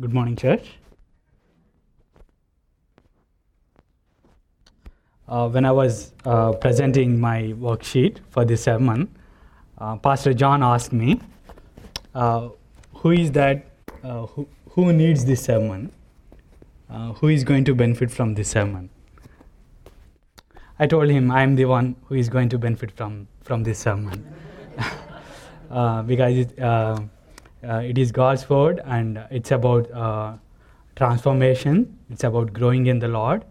Good morning, church. Uh, when I was uh, presenting my worksheet for this sermon, uh, Pastor John asked me, uh, Who is that? uh, who, who needs this sermon? Uh, who is going to benefit from this sermon? I told him I am the one who is going to benefit from, from this sermon. because it, it is God's word and it's about uh, transformation, it's about growing in the Lord,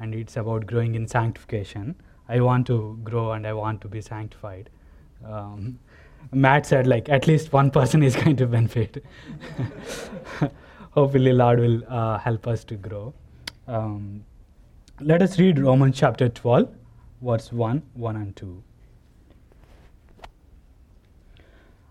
and it's about growing in sanctification. I want to grow and I want to be sanctified. Um, Matt said, like, at least one person is going to benefit. Hopefully, Lord will uh, help us to grow. Um, let us read Romans chapter 12, verse 1, 1 and 2.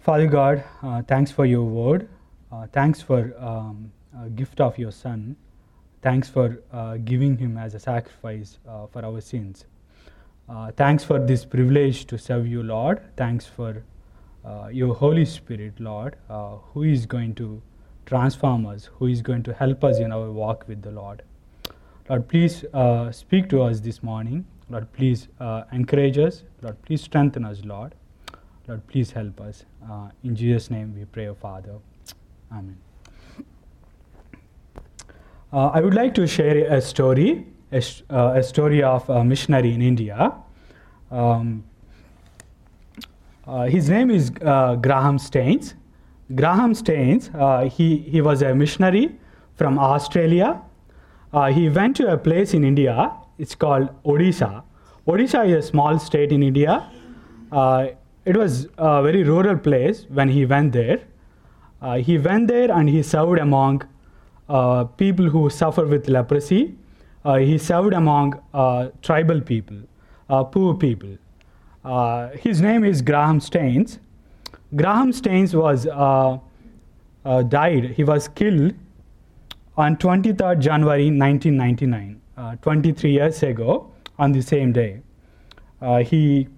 Father God, uh, thanks for your word. Uh, thanks for um, gift of your son. Thanks for uh, giving him as a sacrifice uh, for our sins. Uh, thanks for this privilege to serve you, Lord. Thanks for your Holy Spirit, Lord, who is going to transform us, who is going to help us in our walk with the Lord. Lord, please speak to us this morning. Lord, please encourage us. Lord, please strengthen us, Lord. Lord, please help us. Uh, in Jesus' name we pray, O Father. Amen. Uh, I would like to share a story, a, uh, a story of a missionary in India. Um, uh, his name is uh, Graham Staines. Graham Staines, uh, he, he was a missionary from Australia. He went to a place in India, it's called Odisha. Odisha is a small state in India. Uh, it was a very rural place when he went there. Uh, he went there and he served among uh, people who suffer with leprosy. Uh, he served among uh, tribal people, uh, poor people. Uh, his name is Graham Staines. Graham Staines was died. He was killed on 23rd January 1999, uh, 23 years ago, on the same day. He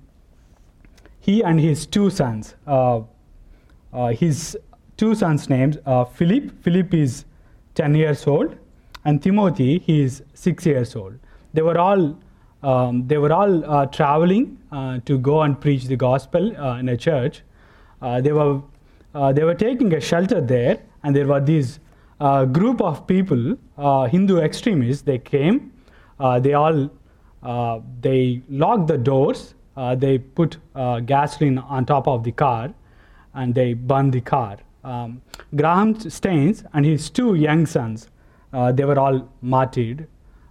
he and his two sons. Uh, uh, his two sons' names uh, Philip. Philip is 10 years old, and Timothy. He is six years old. They were all um, they were all uh, traveling uh, to go and preach the gospel uh, in a church. Uh, they were they were taking a shelter there, and there were these group of people, Hindu extremists. They came. They all they locked the doors. Uh, they put uh, gasoline on top of the car, and they burned the car. Um, Graham Staines and his two young sons, uh, they were all martyred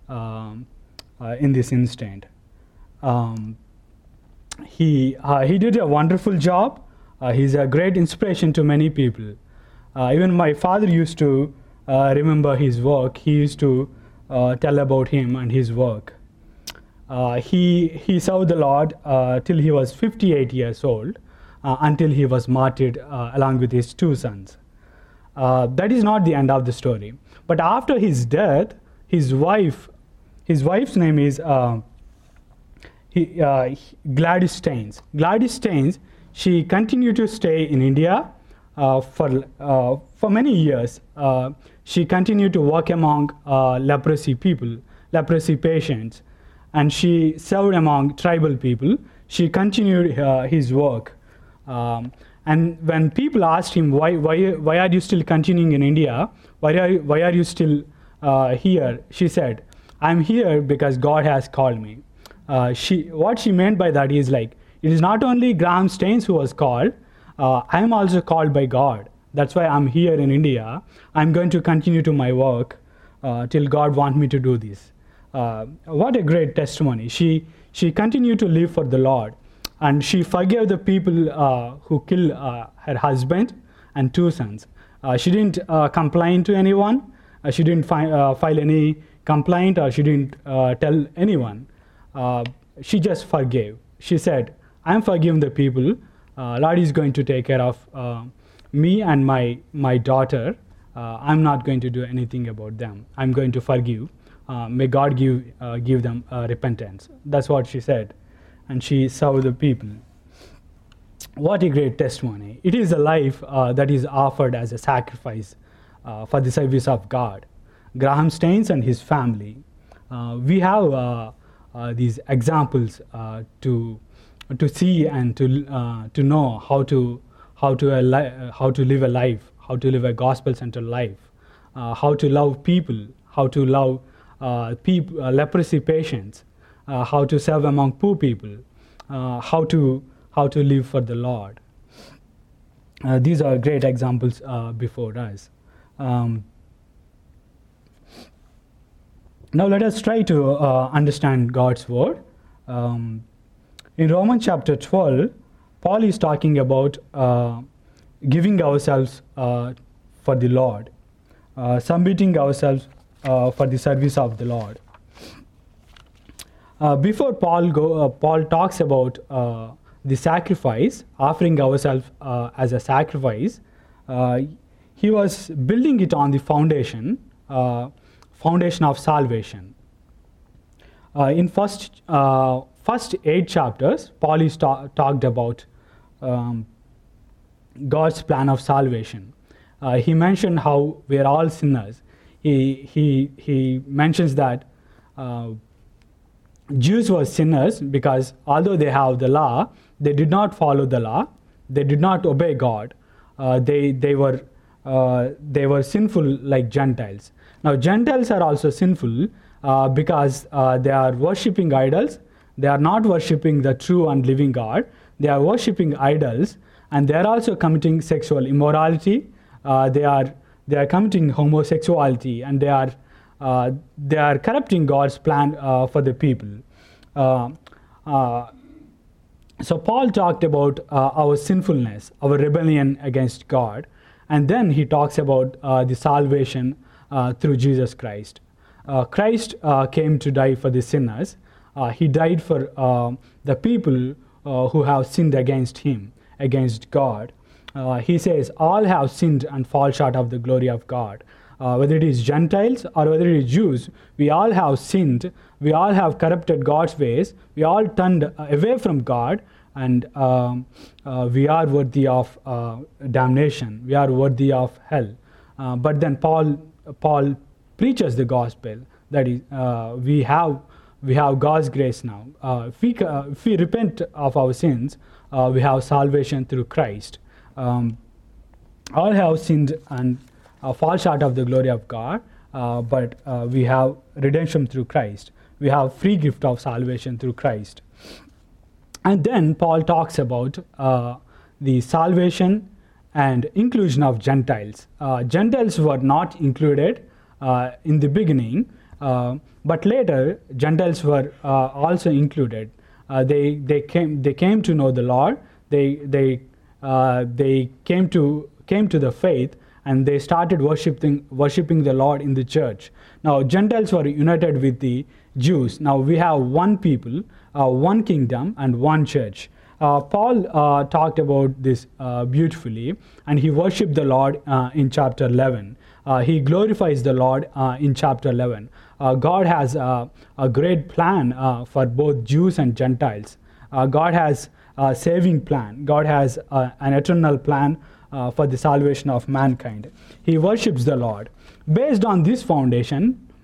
um, uh, in this instant. Um, he uh, he did a wonderful job. Uh, he's a great inspiration to many people. Even my father used to remember his work. He used to tell about him and his work. Uh, he he served the Lord uh, till he was 58 years old, uh, until he was martyred along with his two sons. That is not the end of the story. But after his death, his wife, his wife's name is he, uh, Gladys Staines. Gladys Staines, she continued to stay in India uh, for, uh, for many years. She continued to work among leprosy people, leprosy patients, and she served among tribal people. She continued uh, his work. Um, and when people asked him, why, why, why are you still continuing in India? Why are you, why are you still uh, here? She said, I'm here because God has called me. Uh, she, what she meant by that is like, it is not only Graham Staines who was called, uh, I am also called by God. That's why I'm here in India. I'm going to continue to my work uh, till God wants me to do this. Uh, what a great testimony. She, she continued to live for the Lord and she forgave the people uh, who killed uh, her husband and two sons. Uh, she didn't uh, complain to anyone. She didn't fi- file any complaint or she didn't tell anyone. She just forgave. She said, I'm forgiving the people. Lord is going to take care of me and my, my daughter. I'm not going to do anything about them. I'm going to forgive. Uh, may God give, uh, give them uh, repentance. That's what she said. And she served the people. What a great testimony. It is a life uh, that is offered as a sacrifice uh, for the service of God. Graham Staines and his family. Uh, we have these examples to, to see and to, to know how to, how, to li- how to live a life, how to live a gospel centered life, how to love people, how to love peop- uh, leprosy patients, uh, how to serve among poor people, uh, how, to, how to live for the Lord. Uh, these are great examples uh, before us. Um, now let us try to uh, understand God's word. Um, in Romans chapter 12, Paul is talking about uh, giving ourselves uh, for the Lord, uh, submitting ourselves uh, for the service of the Lord. Uh, before Paul go, uh, Paul talks about uh, the sacrifice, offering ourselves uh, as a sacrifice. Uh, he was building it on the foundation, uh, foundation of salvation. Uh, in first uh, first eight chapters, Paul is ta- talked about um, God's plan of salvation. Uh, he mentioned how we are all sinners. He he he mentions that. Uh, Jews were sinners because although they have the law, they did not follow the law. They did not obey God. Uh, they they were uh, they were sinful like Gentiles. Now Gentiles are also sinful uh, because uh, they are worshipping idols. They are not worshipping the true and living God. They are worshipping idols, and they are also committing sexual immorality. Uh, they are they are committing homosexuality, and they are uh, they are corrupting God's plan uh, for the people. Uh, uh, so Paul talked about uh, our sinfulness, our rebellion against God, and then he talks about uh, the salvation through Jesus Christ. Christ came to die for the sinners. He died for the people who have sinned against him, against God. Uh, he says, All have sinned and fall short of the glory of God. Uh, whether it is Gentiles or whether it is Jews, we all have sinned. We all have corrupted God's ways. We all turned uh, away from God, and um, uh, we are worthy of uh, damnation. We are worthy of hell. Uh, but then Paul, Paul preaches the gospel that is, we have we have God's grace now. Uh, if, we, uh, if we repent of our sins, uh, we have salvation through Christ. Um, all have sinned and uh, fall short of the glory of God, uh, but uh, we have redemption through Christ. We have free gift of salvation through Christ. And then Paul talks about uh, the salvation and inclusion of Gentiles. Uh, Gentiles were not included uh, in the beginning, but later Gentiles were also included. They, they, came, they came to know the Lord, they, they, uh, they came, to, came to the faith, and they started worshiping, worshiping the Lord in the church. Now, Gentiles were united with the Jews. Now, we have one people, uh, one kingdom, and one church. Uh, Paul uh, talked about this uh, beautifully, and he worshiped the Lord uh, in chapter 11. Uh, he glorifies the Lord in chapter 11. Uh, God has a great plan for both Jews and Gentiles. God has a saving plan. God has uh, an eternal plan uh, for the salvation of mankind. He worships the Lord. Based on this foundation,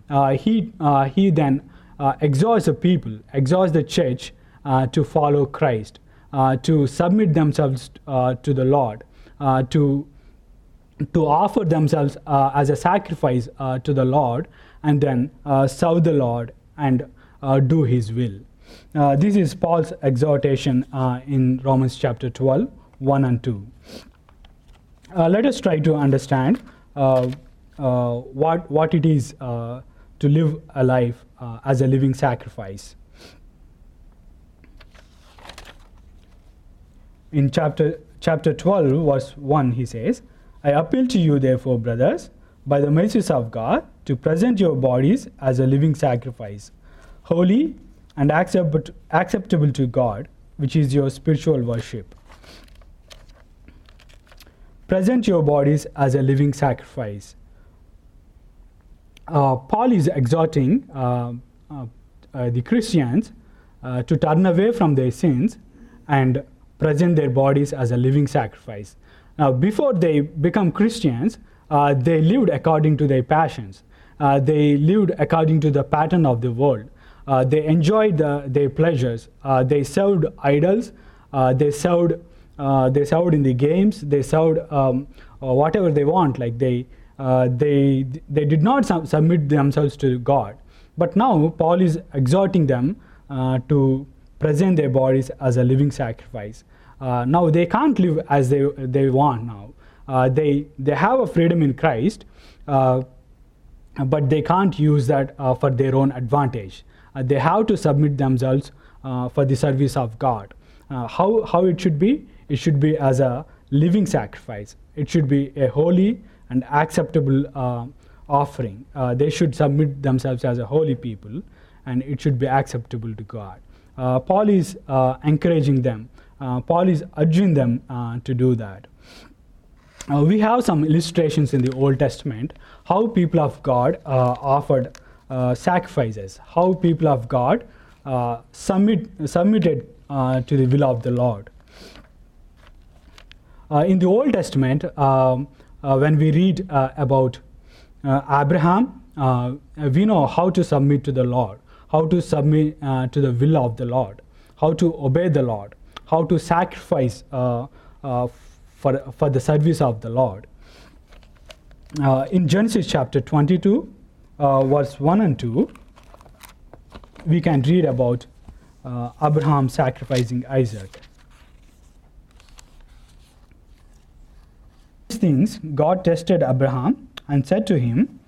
uh, he, uh, he then uh, exhorts the people, exhorts the church uh, to follow Christ, uh, to submit themselves uh, to the Lord, uh, to, to offer themselves uh, as a sacrifice uh, to the Lord, and then uh, serve the Lord and uh, do His will. Uh, this is Paul's exhortation uh, in Romans chapter 12, 1 and 2. Uh, let us try to understand uh, uh, what, what it is uh, to live a life as a living sacrifice. In chapter, chapter 12, verse 1, he says, I appeal to you, therefore, brothers, by the mercies of God, to present your bodies as a living sacrifice, holy and accept- acceptable to God, which is your spiritual worship. Present your bodies as a living sacrifice. Uh, Paul is exhorting uh, uh, uh, the Christians uh, to turn away from their sins and present their bodies as a living sacrifice. Now, before they become Christians, uh, they lived according to their passions. They lived according to the pattern of the world. Uh, they enjoyed the, their pleasures. Uh, they served idols. Uh, they served. Uh, they served in the games. They served um, whatever they want. Like they, they, they did not sub- submit themselves to God. But now Paul is exhorting them to present their bodies as a living sacrifice. Uh, now they can't live as they, they want now. Uh, they, they have a freedom in Christ, uh, but they can't use that for their own advantage. Uh, they have to submit themselves uh, for the service of God. Uh, how, how it should be? It should be as a living sacrifice. It should be a holy and acceptable offering. they should submit themselves as a holy people, and it should be acceptable to God. Uh, Paul is uh, encouraging them. Uh, Paul is urging them to do that. we have some illustrations in the Old Testament how people of God offered sacrifices, how people of God submit, submitted to the will of the Lord. in the Old Testament, um, when we read about Abraham, we know how to submit to the Lord how to submit uh, to the will of the Lord, how to obey the Lord, how to sacrifice uh, uh, for, for the service of the Lord. Uh, in Genesis chapter 22, uh, verse 1 and 2, we can read about uh, Abraham sacrificing Isaac. These things God tested Abraham and said to him,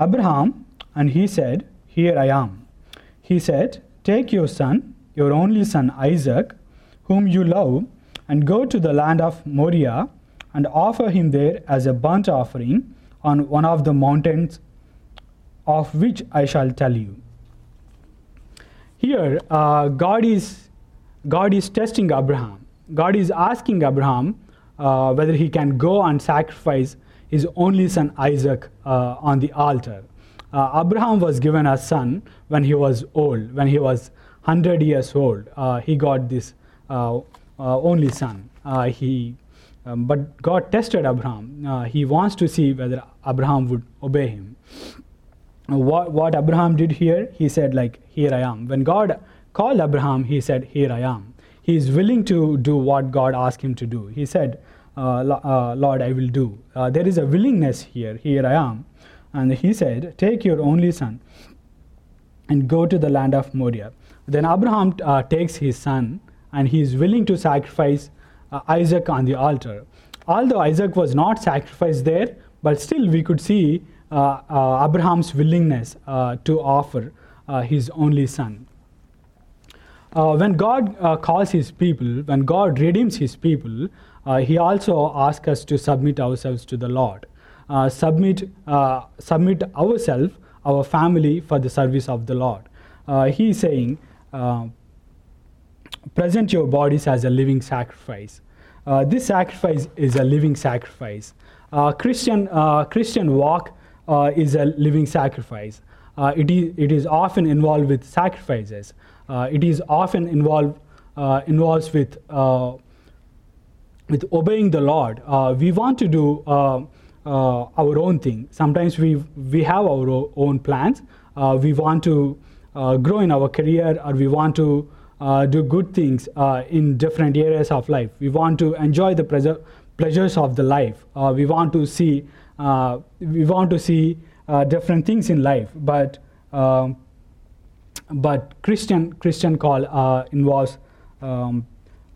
Abraham, and he said, Here I am. He said, Take your son, your only son Isaac, whom you love, and go to the land of Moriah and offer him there as a burnt offering on one of the mountains of which I shall tell you. Here, uh, God, is, God is testing Abraham. God is asking Abraham uh, whether he can go and sacrifice his only son Isaac uh, on the altar. Uh, Abraham was given a son when he was old, when he was 100 years old. Uh, he got this uh, only son. he, um, but God tested Abraham. he wants to see whether Abraham would obey him. What, what Abraham did here, he said, like, here I am. When God called Abraham, he said, here I am. He is willing to do what God asked him to do. He said, uh, uh, Lord, I will do. Uh, there is a willingness here. Here I am. And he said, Take your only son and go to the land of Moriah. Then Abraham uh, takes his son and he is willing to sacrifice uh, Isaac on the altar. Although Isaac was not sacrificed there, but still we could see Abraham's willingness uh, to offer uh, his only son. when God calls his people, when God redeems his people, he also asks us to submit ourselves to the Lord. Uh, submit, uh, submit ourselves, our family, for the service of the Lord. Uh, he is saying, present your bodies as a living sacrifice. this sacrifice is a living sacrifice. Christian, Christian walk is a living sacrifice. Uh, it, is, it is often involved with sacrifices. Uh, it is often involved uh, involves with with obeying the Lord. we want to do uh, our own thing. Sometimes we we have our own plans. Uh, we want to uh, grow in our career, or we want to do good things in different areas of life. We want to enjoy the pleasure, pleasures of the life. we want to see we want to see different things in life, but um, but Christian Christian call uh, involves um,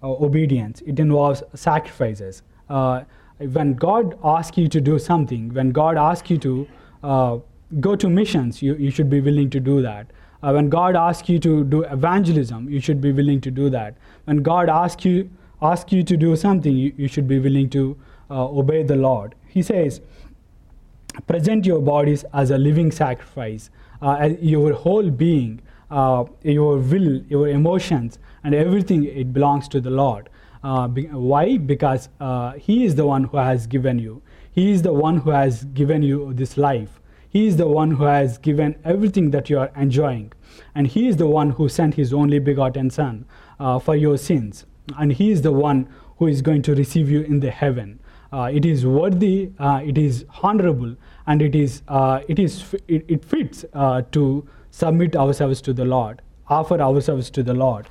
uh, obedience. It involves sacrifices. Uh, when God asks you to do something, when God asks you to uh, go to missions, you, you should be willing to do that. Uh, when God asks you to do evangelism, you should be willing to do that. When God asks you, asks you to do something, you, you should be willing to uh, obey the Lord. he says, present your bodies as a living sacrifice, uh, your whole being, uh, your will, your emotions, and everything, it belongs to the Lord. Uh, be, why? Because uh, He is the one who has given you. He is the one who has given you this life. He is the one who has given everything that you are enjoying. And He is the one who sent His only begotten Son uh, for your sins. And He is the one who is going to receive you in the heaven. Uh, it is worthy, uh, it is honorable, and it is uh, it is it, it fits uh, to submit ourselves to the Lord, offer ourselves to the Lord.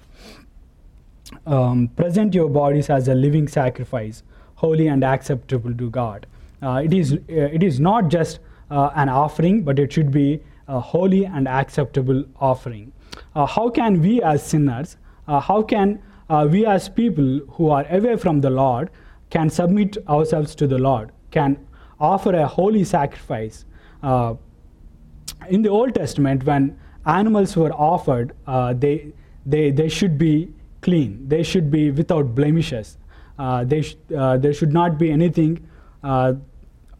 Um, present your bodies as a living sacrifice, holy and acceptable to God. Uh, it is it is not just an offering, but it should be a holy and acceptable offering. how can we as sinners, how can we as people who are away from the Lord, can submit ourselves to the Lord, can offer a holy sacrifice. Uh, in the Old Testament, when animals were offered, uh, they, they, they should be clean, they should be without blemishes. Uh, they sh- uh, there should not be anything uh,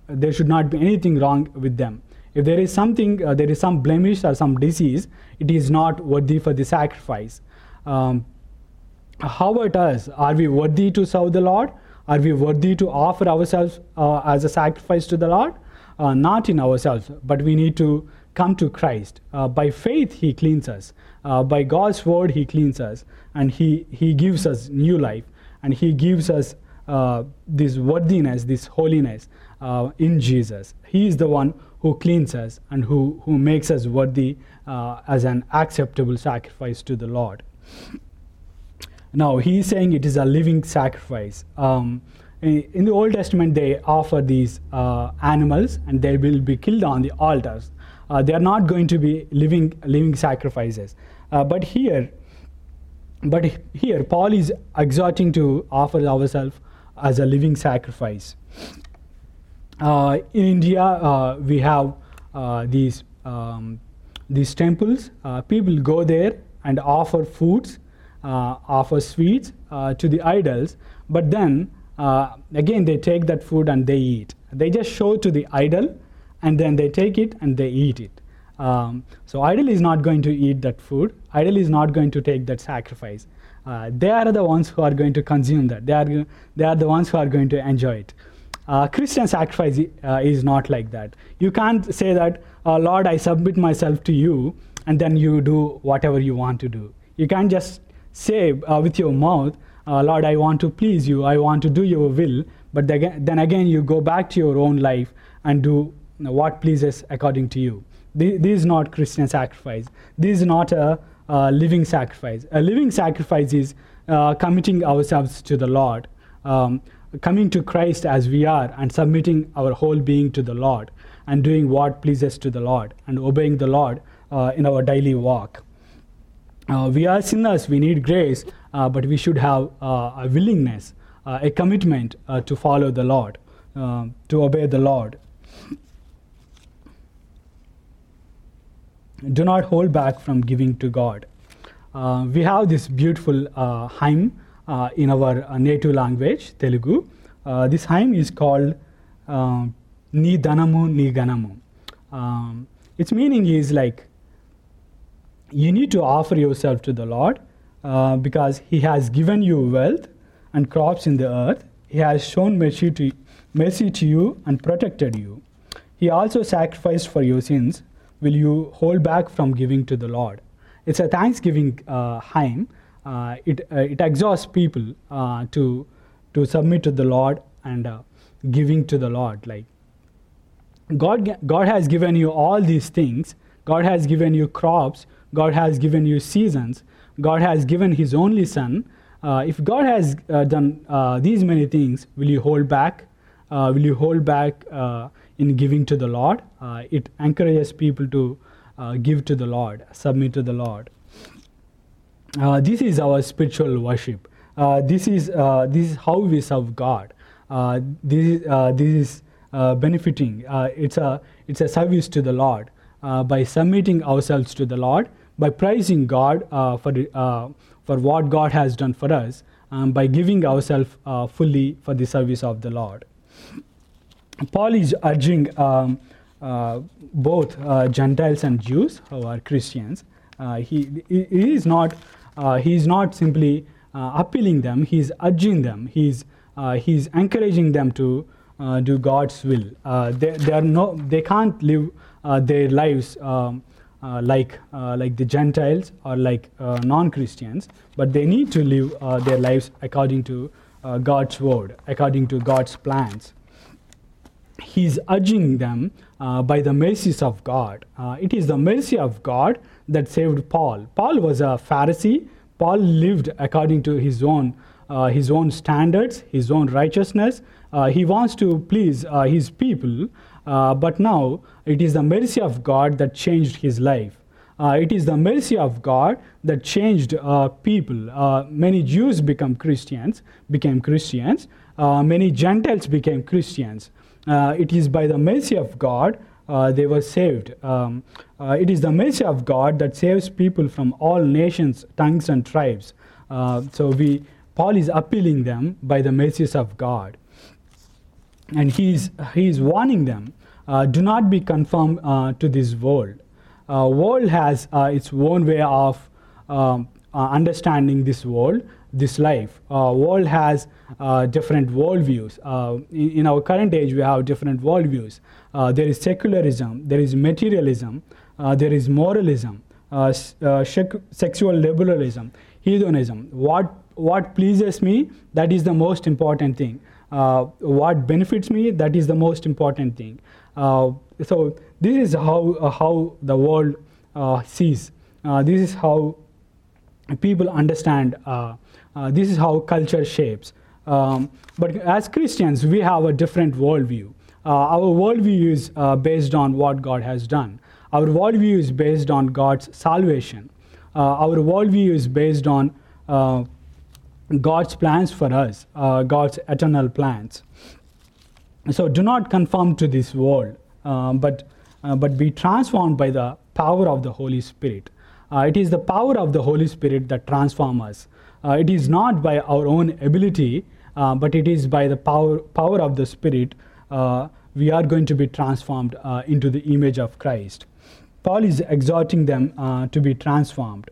there should not be anything wrong with them. If there is something, uh, there is some blemish or some disease, it is not worthy for the sacrifice. Um, how about us? Are we worthy to serve the Lord? Are we worthy to offer ourselves uh, as a sacrifice to the Lord? Uh, not in ourselves, but we need to come to Christ. Uh, by faith, He cleans us. Uh, by God's word, He cleans us. And He, he gives us new life. And He gives us uh, this worthiness, this holiness uh, in Jesus. He is the one who cleans us and who, who makes us worthy as an acceptable sacrifice to the Lord. Now, he's saying it is a living sacrifice. Um, in the Old Testament, they offer these uh, animals and they will be killed on the altars. Uh, they are not going to be living, living sacrifices. Uh, but here, but here, Paul is exhorting to offer ourselves as a living sacrifice. Uh, in India, uh, we have uh, these um, these temples. people go there and offer foods uh, offer sweets uh, to the idols, but then uh, again they take that food and they eat. They just show to the idol and then they take it and they eat it. Um, so idol is not going to eat that food. Idol is not going to take that sacrifice. Uh, they are the ones who are going to consume that. They are, they are the ones who are going to enjoy it. Uh, Christian sacrifice uh, is not like that. You can't say that, Lord, I submit myself to you, and then you do whatever you want to do. You can't just say uh, with your mouth, uh, Lord, I want to please you, I want to do your will, but then again you go back to your own life and do what pleases according to you. This is not Christian sacrifice. This is not a, a living sacrifice. A living sacrifice is uh, committing ourselves to the Lord, um, coming to Christ as we are, and submitting our whole being to the Lord, and doing what pleases to the Lord, and obeying the Lord uh, in our daily walk. Uh, we are sinners, we need grace, uh, but we should have uh, a willingness, uh, a commitment uh, to follow the Lord, uh, to obey the Lord. Do not hold back from giving to God. we have this beautiful hymn in our native language, Telugu. this hymn is called Ni Danamu Ni Ganamu. Um, its meaning is like you need to offer yourself to the Lord uh, because He has given you wealth and crops in the earth. He has shown mercy to, mercy to you and protected you. He also sacrificed for your sins. Will you hold back from giving to the Lord? It's a thanksgiving uh, hymn. Uh, it, uh, it exhausts people uh, to, to submit to the Lord and uh, giving to the Lord. Like God, God has given you all these things. God has given you crops God has given you seasons. God has given His only Son. Uh, if God has uh, done uh, these many things, will you hold back? Uh, will you hold back uh, in giving to the Lord? Uh, it encourages people to give to the Lord, submit to the Lord. this is our spiritual worship. this is this is how we serve God. this is this is benefiting. it's a it's a service to the Lord by submitting ourselves to the Lord by praising God uh, for, uh, for what God has done for us, um, by giving ourselves uh, fully for the service of the Lord. Paul is urging um, uh, both uh, Gentiles and Jews who are Christians. Uh, he, he is not uh, he is not simply uh, appealing them. He is urging them. He's he's encouraging them to do God's will. they, they are no they can't live their lives. Um, uh, like uh, like the Gentiles or like uh, non-Christians, but they need to live their lives according to God's word, according to God's plans he's urging them uh, by the mercies of God. Uh, it is the mercy of God that saved Paul. Paul was a Pharisee. Paul lived according to his own uh, his own standards, his own righteousness. Uh, he wants to please uh, his people, uh, but now it is the mercy of God that changed his life. it is the mercy of God that changed people. many Jews become Christians, became Christians. many Gentiles became Christians uh, it is by the mercy of God uh, they were saved. Um, uh, it is the mercy of God that saves people from all nations, tongues, and tribes. Uh, so we, Paul is appealing them by the mercies of God, and he is warning them: uh, do not be conformed uh, to this world. world has its own way of um, understanding this world this life. Uh, world has uh, different worldviews. Uh, in, in, our current age, we have different worldviews. Uh, there is secularism, there is materialism, uh, there is moralism, uh, sexual liberalism, hedonism. What what pleases me, that is the most important thing. What benefits me, that is the most important thing. so this is how how the world sees. this is how people understand uh, this is how culture shapes. Um, but as Christians, we have a different worldview. Uh, our worldview is uh, based on what God has done. Our worldview is based on God's salvation. Uh, our worldview is based on uh, God's plans for us, uh, God's eternal plans. So do not conform to this world, but, but be transformed by the power of the Holy Spirit. it is the power of the Holy Spirit that transforms us. Uh, it is not by our own ability, uh, but it is by the power, power of the Spirit uh, we are going to be transformed uh, into the image of Christ. Paul is exhorting them uh, to be transformed.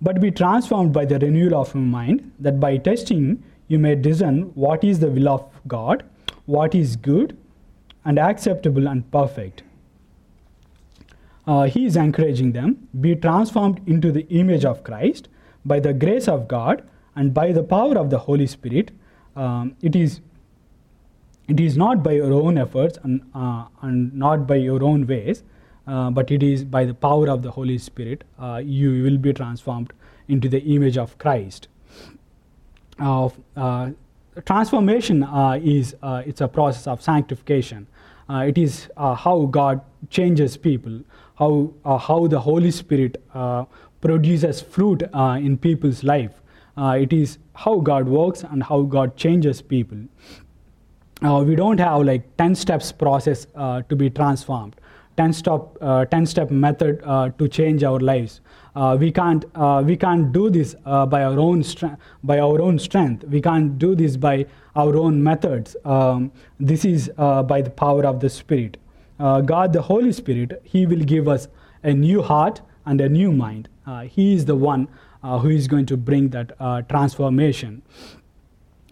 But be transformed by the renewal of your mind, that by testing you may discern what is the will of God, what is good and acceptable and perfect. Uh, he is encouraging them be transformed into the image of Christ by the grace of God and by the power of the Holy Spirit. Um, it is it is not by your own efforts and, uh, and not by your own ways, uh, but it is by the power of the Holy Spirit uh, you will be transformed into the image of Christ. Uh, transformation uh, is uh, it's a process of sanctification. it is how God changes people, how how the Holy Spirit produces fruit uh, in people's life. Uh, it is how God works and how God changes people. Uh, we don't have like 10 steps process uh, to be transformed 10 step uh, 10 step method uh, to change our lives. We can't we can't do this by our own strength by our own strength. We can't do this by our own methods. Um, this is by the power of the spirit. God the holy spirit he will give us a new heart and a new mind. Uh, he is the one uh, who is going to bring that uh, transformation.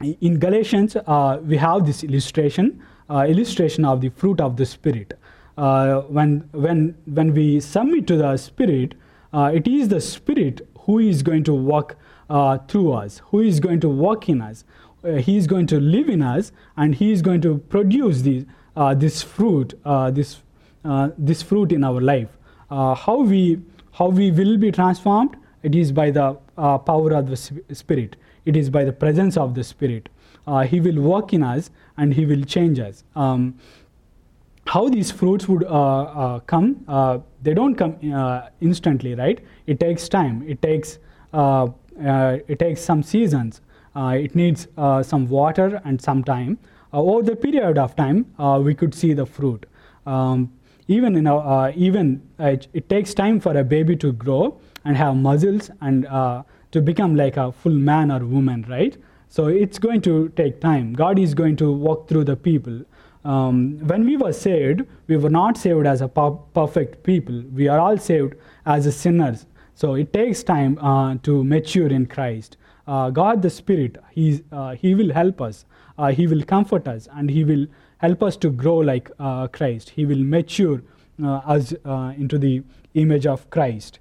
In Galatians, we have this illustration, illustration of the fruit of the Spirit. When, when, when we submit to the Spirit, it is the Spirit who is going to walk uh, through us, who is going to walk in us. Uh, he is going to live in us, and He is going to produce this, uh, this fruit, this, this fruit in our life. how we how we will be transformed? It is by the uh, power of the Spirit. It is by the presence of the Spirit. Uh, he will work in us and He will change us. Um, how these fruits would uh, uh come? Uh, they don't come instantly, right? It takes time. It takes it takes some seasons. it needs some water and some time. over the period of time, we could see the fruit. Um, even know uh, even it, it, takes time for a baby to grow and have muscles and to become like a full man or woman right so it's going to take time god is going to walk through the people um, when we were saved, we were not saved as a per- perfect people. We are all saved as sinners. So it takes time uh, to mature in Christ. Uh, God the Spirit, he's, uh, He will help us. Uh, he will comfort us and He will help us to grow like uh, Christ. He will mature us into the image of Christ.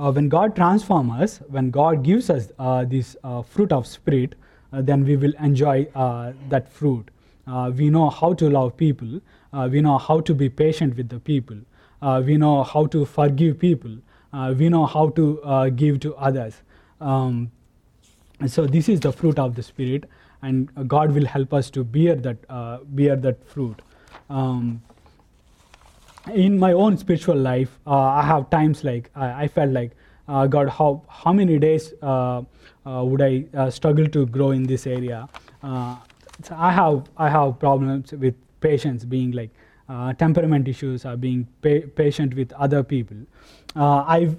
Uh, when God transforms us, when God gives us uh, this uh, fruit of Spirit, uh, then we will enjoy uh, that fruit. Uh, we know how to love people. We know how to be patient with the people. We know how to forgive people. We know how to give to others. Um, so this is the fruit of the Spirit, and God will help us to bear that bear that fruit. Um, in my own spiritual life, uh, I have times like I, I felt like, uh, God, how how many days uh, uh, would I uh, struggle to grow in this area? Uh, so I have I have problems with patience, being like temperament issues, or being pa- patient with other people. I've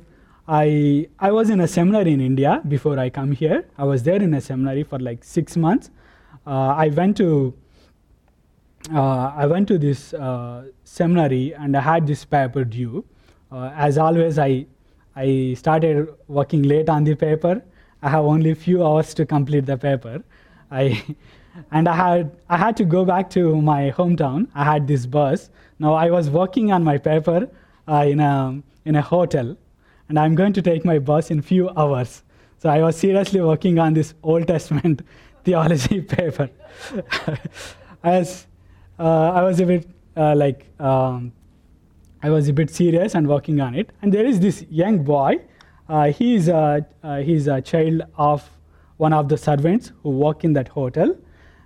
I I was in a seminary in India before I come here. I was there in a seminary for like six months. I went to I went to this seminary and I had this paper due. Uh, as always, I I started working late on the paper. I have only a few hours to complete the paper. I and I had I had to go back to my hometown. I had this bus. Now I was working on my paper uh, in a in a hotel, and I'm going to take my bus in few hours. So I was seriously working on this Old Testament theology paper. As uh, I was a bit like um, I was a bit serious and working on it. And there is this young boy. Uh, he is a, uh, he's a child of one of the servants who work in that hotel,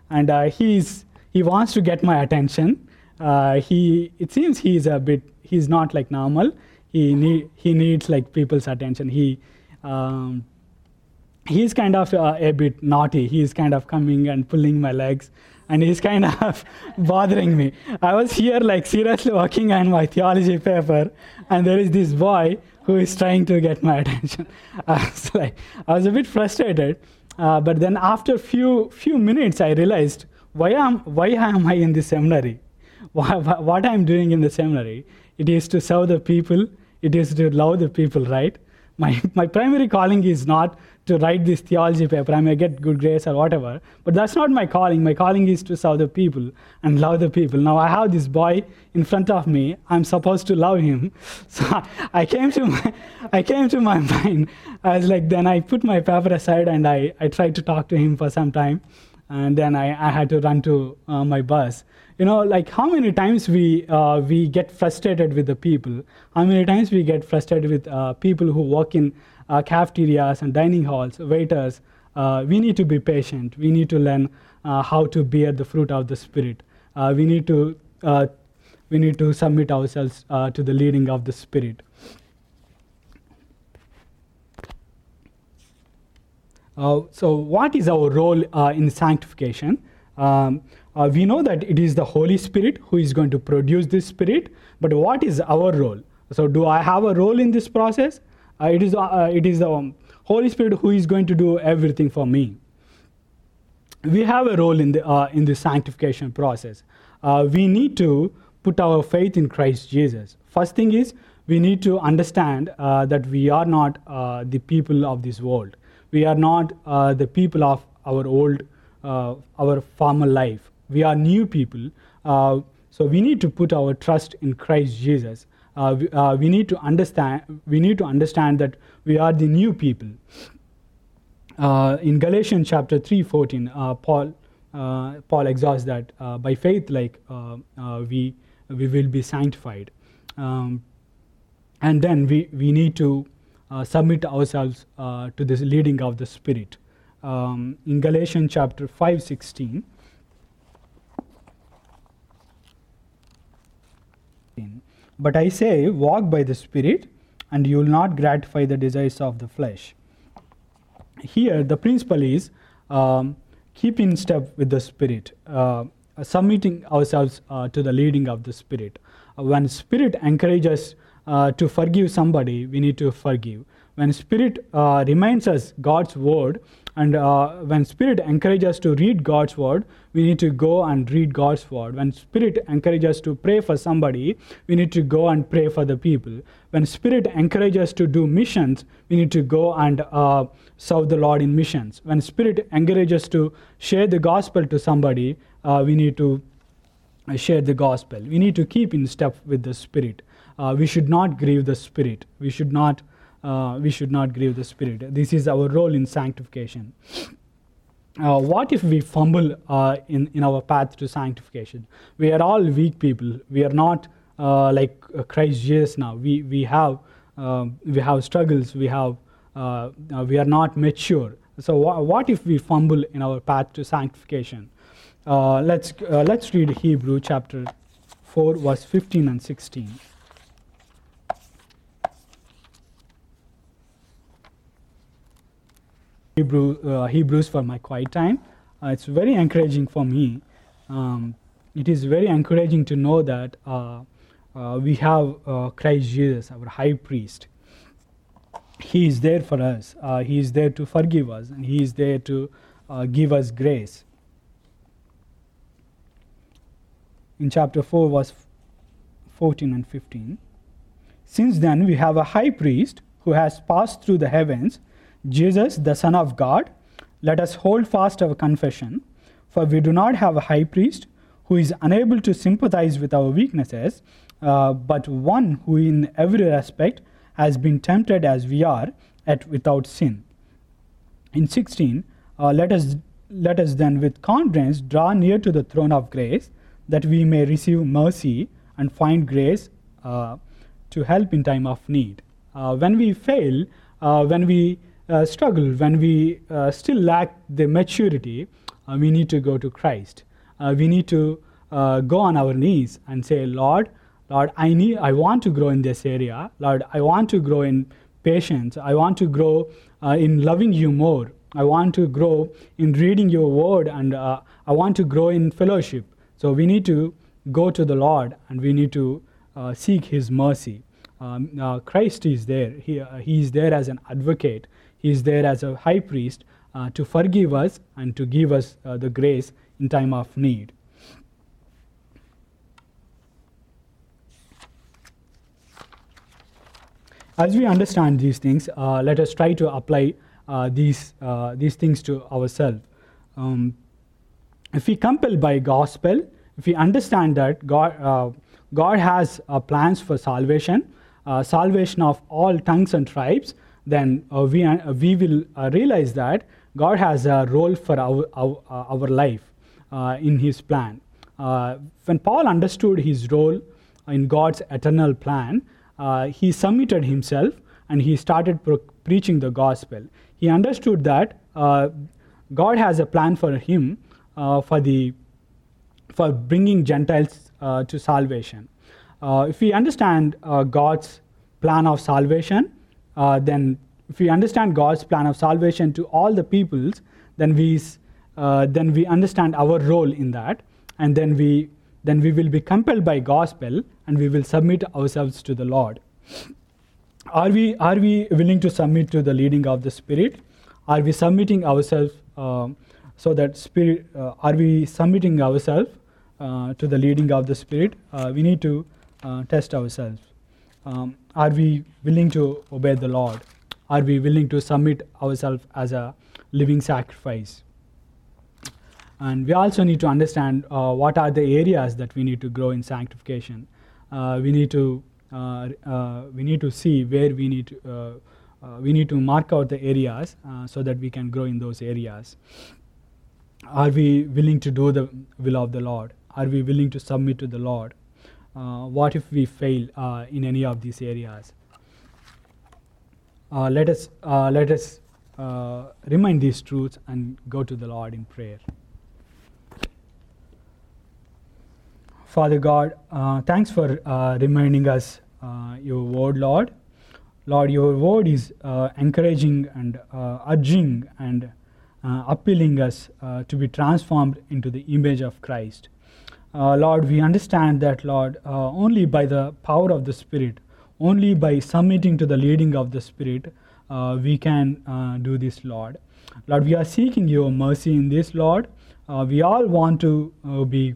and uh, he's he wants to get my attention. Uh, he it seems he's a bit he's not like normal. He need he needs like people's attention. He um, he's kind of uh, a bit naughty. He's kind of coming and pulling my legs, and he's kind of bothering me. I was here like seriously working on my theology paper, and there is this boy who is trying to get my attention. I was like, I was a bit frustrated, uh, but then after few few minutes, I realized why am why am I in the seminary? What I'm doing in the seminary? It is to serve the people. It is to love the people, right? My, my primary calling is not to write this theology paper. I may get good grades or whatever, but that's not my calling. My calling is to serve the people and love the people. Now I have this boy in front of me. I'm supposed to love him. So I came to my, I came to my mind. I was like, then I put my paper aside and I, I tried to talk to him for some time, and then I, I had to run to uh, my bus you know like how many times we uh, we get frustrated with the people? How many times we get frustrated with uh, people who work in uh, cafeterias and dining halls waiters? Uh, we need to be patient. We need to learn uh, how to bear the fruit of the spirit. Uh, we need to we need to submit ourselves to the leading of the spirit. So what is our role in sanctification? Um, uh, we know that it is the Holy Spirit who is going to produce this Spirit, but what is our role? So, do I have a role in this process? Uh, it is, uh, it is the um, Holy Spirit who is going to do everything for me. We have a role in the, uh, in the sanctification process. Uh, we need to put our faith in Christ Jesus. First thing is, we need to understand uh, that we are not the people of this world. We are not the people of our old, our former life we are new people. Uh, so we need to put our trust in Christ Jesus. Uh, we, uh, we, need to understand. We need to understand that we are the new people. Uh, in Galatians chapter three fourteen, uh, Paul uh, Paul exhorts that by faith, like we we will be sanctified, um, and then we we need to submit ourselves to this leading of the Spirit. Um, in Galatians chapter five sixteen. But I say, walk by the Spirit, and you will not gratify the desires of the flesh. Here, the principle is um, keep in step with the Spirit, uh, submitting ourselves uh, to the leading of the Spirit. When Spirit encourages uh, to forgive somebody, we need to forgive. When Spirit uh, reminds us God's word, And uh, when Spirit encourages us to read God's word, we need to go and read God's word. When Spirit encourages us to pray for somebody, we need to go and pray for the people. When Spirit encourages us to do missions, we need to go and uh, serve the Lord in missions. When Spirit encourages us to share the gospel to somebody, uh, we need to uh, share the gospel. We need to keep in step with the Spirit. Uh, we should not grieve the Spirit. We should not uh, we should not grieve the Spirit. This is our role in sanctification. Uh, what if we fumble uh, in, in our path to sanctification? We are all weak people. We are not uh, like uh, Christ Jesus now. We, we, have, um, we have struggles. We, have, uh, we are not mature. So, wh- what if we fumble in our path to sanctification? let's, let's read Hebrew chapter 4, verse 15 and 16. Hebrew, uh, Hebrews for my quiet time. Uh, it's very encouraging for me. Um, it is very encouraging to know that uh, we have Christ Jesus, our high priest. He is there for us. He is there to forgive us, and He is there to give us grace. In chapter 4, verse 14 and 15. Since then, we have a high priest who has passed through the heavens Jesus, the Son of God, let us hold fast our confession, for we do not have a high priest who is unable to sympathize with our weaknesses, uh, but one who in every respect has been tempted as we are, yet without sin. In 16, uh, let, us, let us then with confidence draw near to the throne of grace, that we may receive mercy and find grace uh, to help in time of need. Uh, when we fail, uh, when we uh, struggle, when we uh, still lack the maturity, uh, we need to go to Christ. Uh, we need to uh, go on our knees and say, Lord, Lord, I need, I want to grow in this area. Lord, I want to grow in patience. I want to grow uh, in loving you more. I want to grow in reading your word, and I want to grow in fellowship. So we need to go to the Lord, and we need to seek His mercy. Um, Christ is there. He, he is there as an advocate is there as a high priest uh, to forgive us and to give us uh, the grace in time of need. As we understand these things, uh, let us try to apply uh, these, uh, these things to ourselves. Um, if we compel by gospel, if we understand that God, uh, God has plans for salvation, salvation of all tongues and tribes, then uh, we, uh, we will uh, realize that God has a role for our, our, our life in His plan. when Paul understood his role in God's eternal plan, he submitted himself and he started pro- preaching the gospel. He understood that God has a plan for him for the for bringing Gentiles uh, to salvation. Uh, if we understand uh, God's plan of salvation, uh, then if we understand God's plan of salvation to all the peoples, then we, uh, then we understand our role in that, and then we, then we will be compelled by gospel, and we will submit ourselves to the Lord. Are we, are we willing to submit to the leading of the Spirit? Are we submitting ourselves uh, so that Spirit? Uh, are we submitting ourselves uh, to the leading of the Spirit? Uh, we need to test ourselves. Um, are we willing to obey the Lord? Are we willing to submit ourselves as a living sacrifice? And we also need to understand uh, what are the areas that we need to grow in sanctification. Uh, we need to uh, uh we need to see where we need to, uh, we need to mark out the areas so that we can grow in those areas. Are we willing to do the will of the Lord? Are we willing to submit to the Lord? Uh, what if we fail uh, in any of these areas? Uh, let us, uh, let us uh, remind these truths and go to the Lord in prayer. Father God, uh, thanks for reminding us your word, Lord. Lord, your word is encouraging and urging and appealing us to be transformed into the image of Christ. Uh, Lord, we understand that, Lord, uh, only by the power of the Spirit, only by submitting to the leading of the Spirit, uh, we can uh, do this, Lord. Lord, we are seeking your mercy in this, Lord. Uh, we all want to uh, be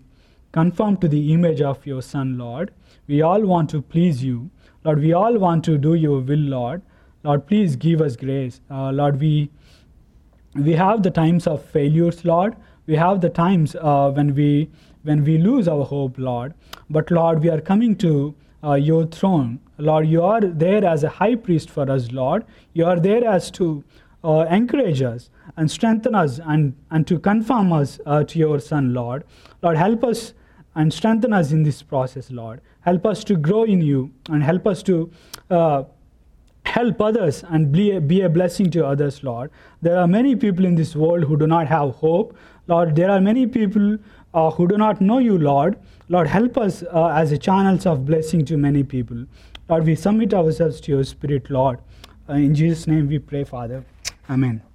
conformed to the image of your Son, Lord. We all want to please you. Lord, we all want to do your will, Lord. Lord, please give us grace. Lord, we we have the times of failures, Lord. We have the times when we when we lose our hope, Lord. But Lord, we are coming to uh, your throne. Lord, you are there as a high priest for us, Lord. You are there as to uh, encourage us and strengthen us and, and to confirm us uh, to your Son, Lord. Lord, help us and strengthen us in this process, Lord. Help us to grow in you and help us to uh, help others and be a, be a blessing to others, Lord. There are many people in this world who do not have hope. Lord, there are many people uh, who do not know you, Lord. Lord, help us uh, as a channels of blessing to many people. Lord, we submit ourselves to your Spirit, Lord. Uh, in Jesus' name we pray, Father. Amen.